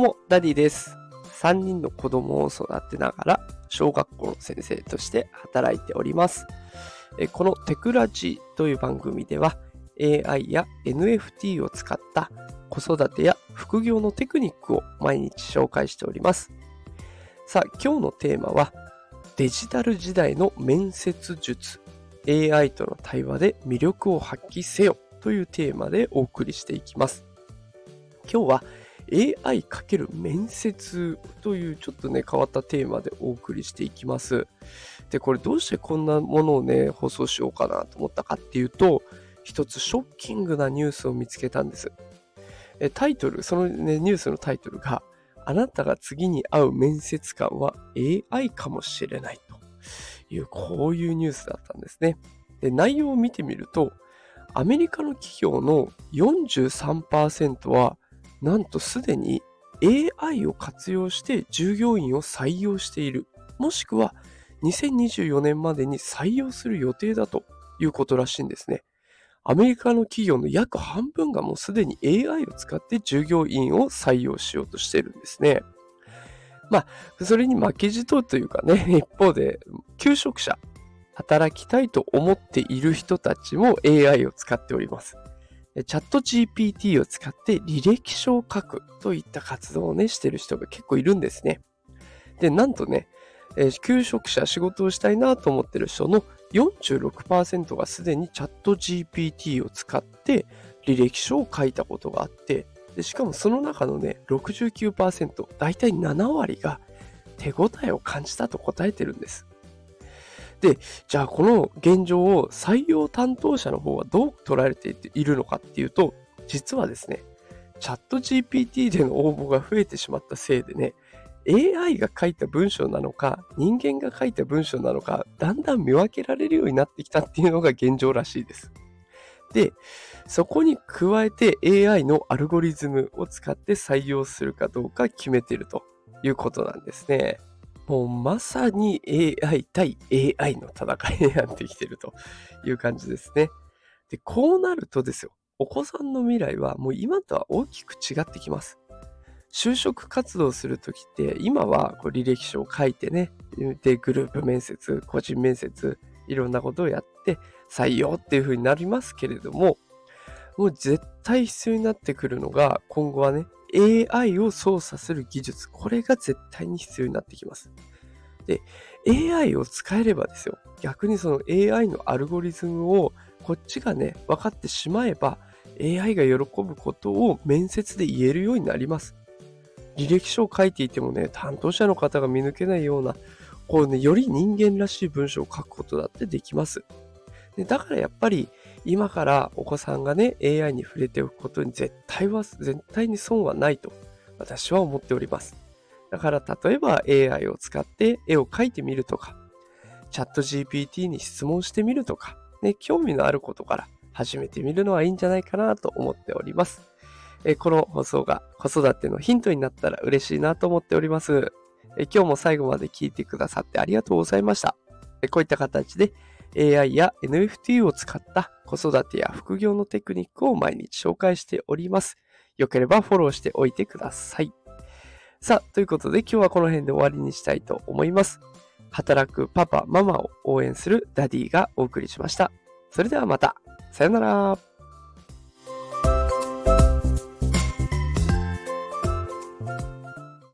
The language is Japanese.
うも、ダディです。3人の子供を育てながら、小学校の先生として働いております。このテクラジという番組では、AI や NFT を使った子育てや副業のテクニックを毎日紹介しております。さあ、今日のテーマは、デジタル時代の面接術、AI との対話で魅力を発揮せよというテーマでお送りしていきます。今日は AI× 面接というちょっとね変わったテーマでお送りしていきます。で、これどうしてこんなものをね放送しようかなと思ったかっていうと、一つショッキングなニュースを見つけたんです。えタイトル、そのねニュースのタイトルが、あなたが次に会う面接官は AI かもしれないという、こういうニュースだったんですね。で、内容を見てみると、アメリカの企業の43%は、なんとすでに AI を活用して従業員を採用している。もしくは2024年までに採用する予定だということらしいんですね。アメリカの企業の約半分がもうすでに AI を使って従業員を採用しようとしているんですね。まあ、それに負けじとというかね、一方で、求職者、働きたいと思っている人たちも AI を使っております。チャット GPT を使って履歴書を書くといった活動をね、してる人が結構いるんですね。で、なんとね、えー求職者仕事をしたいなと思ってる人の46%がすでにチャット GPT を使って履歴書を書いたことがあって、でしかもその中のね、69%、だいたい7割が手応えを感じたと答えてるんです。で、じゃあこの現状を採用担当者の方はどう捉えているのかっていうと、実はですね、チャット GPT での応募が増えてしまったせいでね、AI が書いた文章なのか、人間が書いた文章なのか、だんだん見分けられるようになってきたっていうのが現状らしいです。で、そこに加えて AI のアルゴリズムを使って採用するかどうか決めてるということなんですね。もうまさに AI 対 AI の戦いになってきてるという感じですね。で、こうなるとですよ、お子さんの未来はもう今とは大きく違ってきます。就職活動するときって、今はこう履歴書を書いてね、で、グループ面接、個人面接、いろんなことをやって採用っていう風になりますけれども、もう絶対必要になってくるのが、今後はね、AI を操作する技術、これが絶対に必要になってきます。で、AI を使えればですよ、逆にその AI のアルゴリズムをこっちがね、分かってしまえば、AI が喜ぶことを面接で言えるようになります。履歴書を書いていてもね、担当者の方が見抜けないような、こうね、より人間らしい文章を書くことだってできます。でだからやっぱり、今からお子さんがね、AI に触れておくことに絶対は、絶対に損はないと、私は思っております。だから例えば AI を使って絵を描いてみるとか、チャット GPT に質問してみるとか、ね、興味のあることから始めてみるのはいいんじゃないかなと思っております。えこの放送が子育てのヒントになったら嬉しいなと思っております。え今日も最後まで聞いてくださってありがとうございました。えこういった形で AI や NFT を使った子育てや副業のテクニックを毎日紹介しております。よければフォローしておいてください。さあ、ということで今日はこの辺で終わりにしたいと思います。働くパパ、ママを応援するダディがお送りしました。それではまた。さよなら。